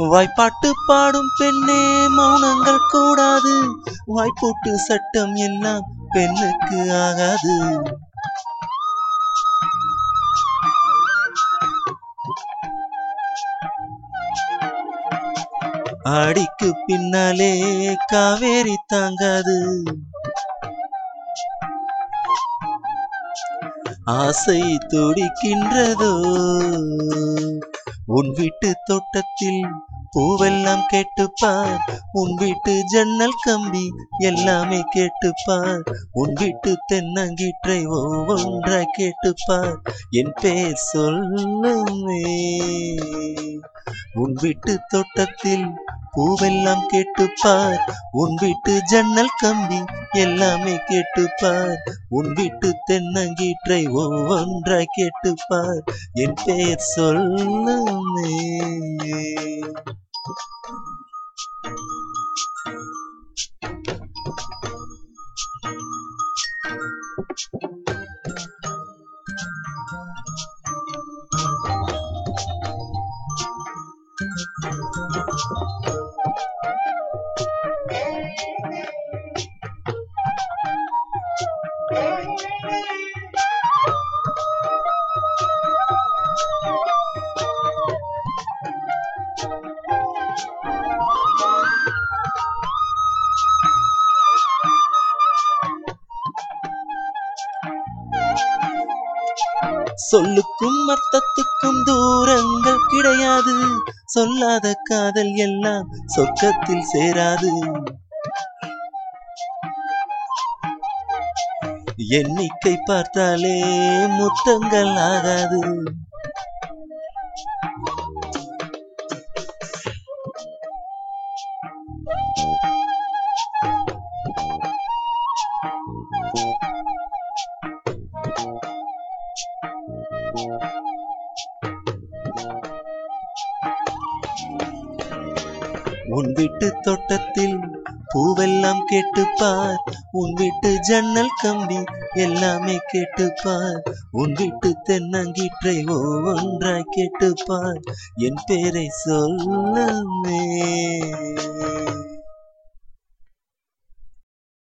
வாய்ப்பாட்டு பாடும் பெண்ணே மௌனங்கள் கூடாது. வாய்ப்போட்டு சட்டம் எல்லாம் பெண்ணுக்கு ஆகாது. அடிக்கு பின்னாலே காவேரி தாங்காது. ஆசை துடிக்கின்றதோ? உன் வீட்டு தோட்டத்தில் பூவெல்லாம் கேட்டுப்பார். உன் வீட்டு ஜன்னல் கம்பி எல்லாமே கேட்டுப்பார். உன் வீட்டு தென்னங்கீற்றை ஒவ்வொன்றாய் கேட்டுப்பார். என் பேர் சொல்லுமே. உன் வீட்டு தோட்டத்தில் பூவெல்லாம் கேட்டுப்பார். உன் வீட்டு ஜன்னல் கம்பி எல்லாமே கேட்டுப்பார். உன் வீட்டு தென்னங்கீற்றை ஒவ்வொன்றாய் கேட்டுப்பார். என் பெயர் சொல்லுமே. சொல்லுக்கும் அர்த்தத்துக்கும் தூரங்கள் கிடையாது. சொல்லாத காதல் எல்லாம் சொர்க்கத்தில் சேராது. எண்ணிக்கை பார்த்தாலே முத்தங்கள் ஆகாது. உன் வீட்டு தோட்டத்தில் பூவெல்லாம் கேட்டுப்பார். உன் வீட்டு ஜன்னல் கம்பி எல்லாமே கேட்டுப்பார். உன் வீட்டு தென்னங்கீற்றை ஒவ்வொன்றாய் கேட்டுப்பார். என் பேரை சொல்லுமே.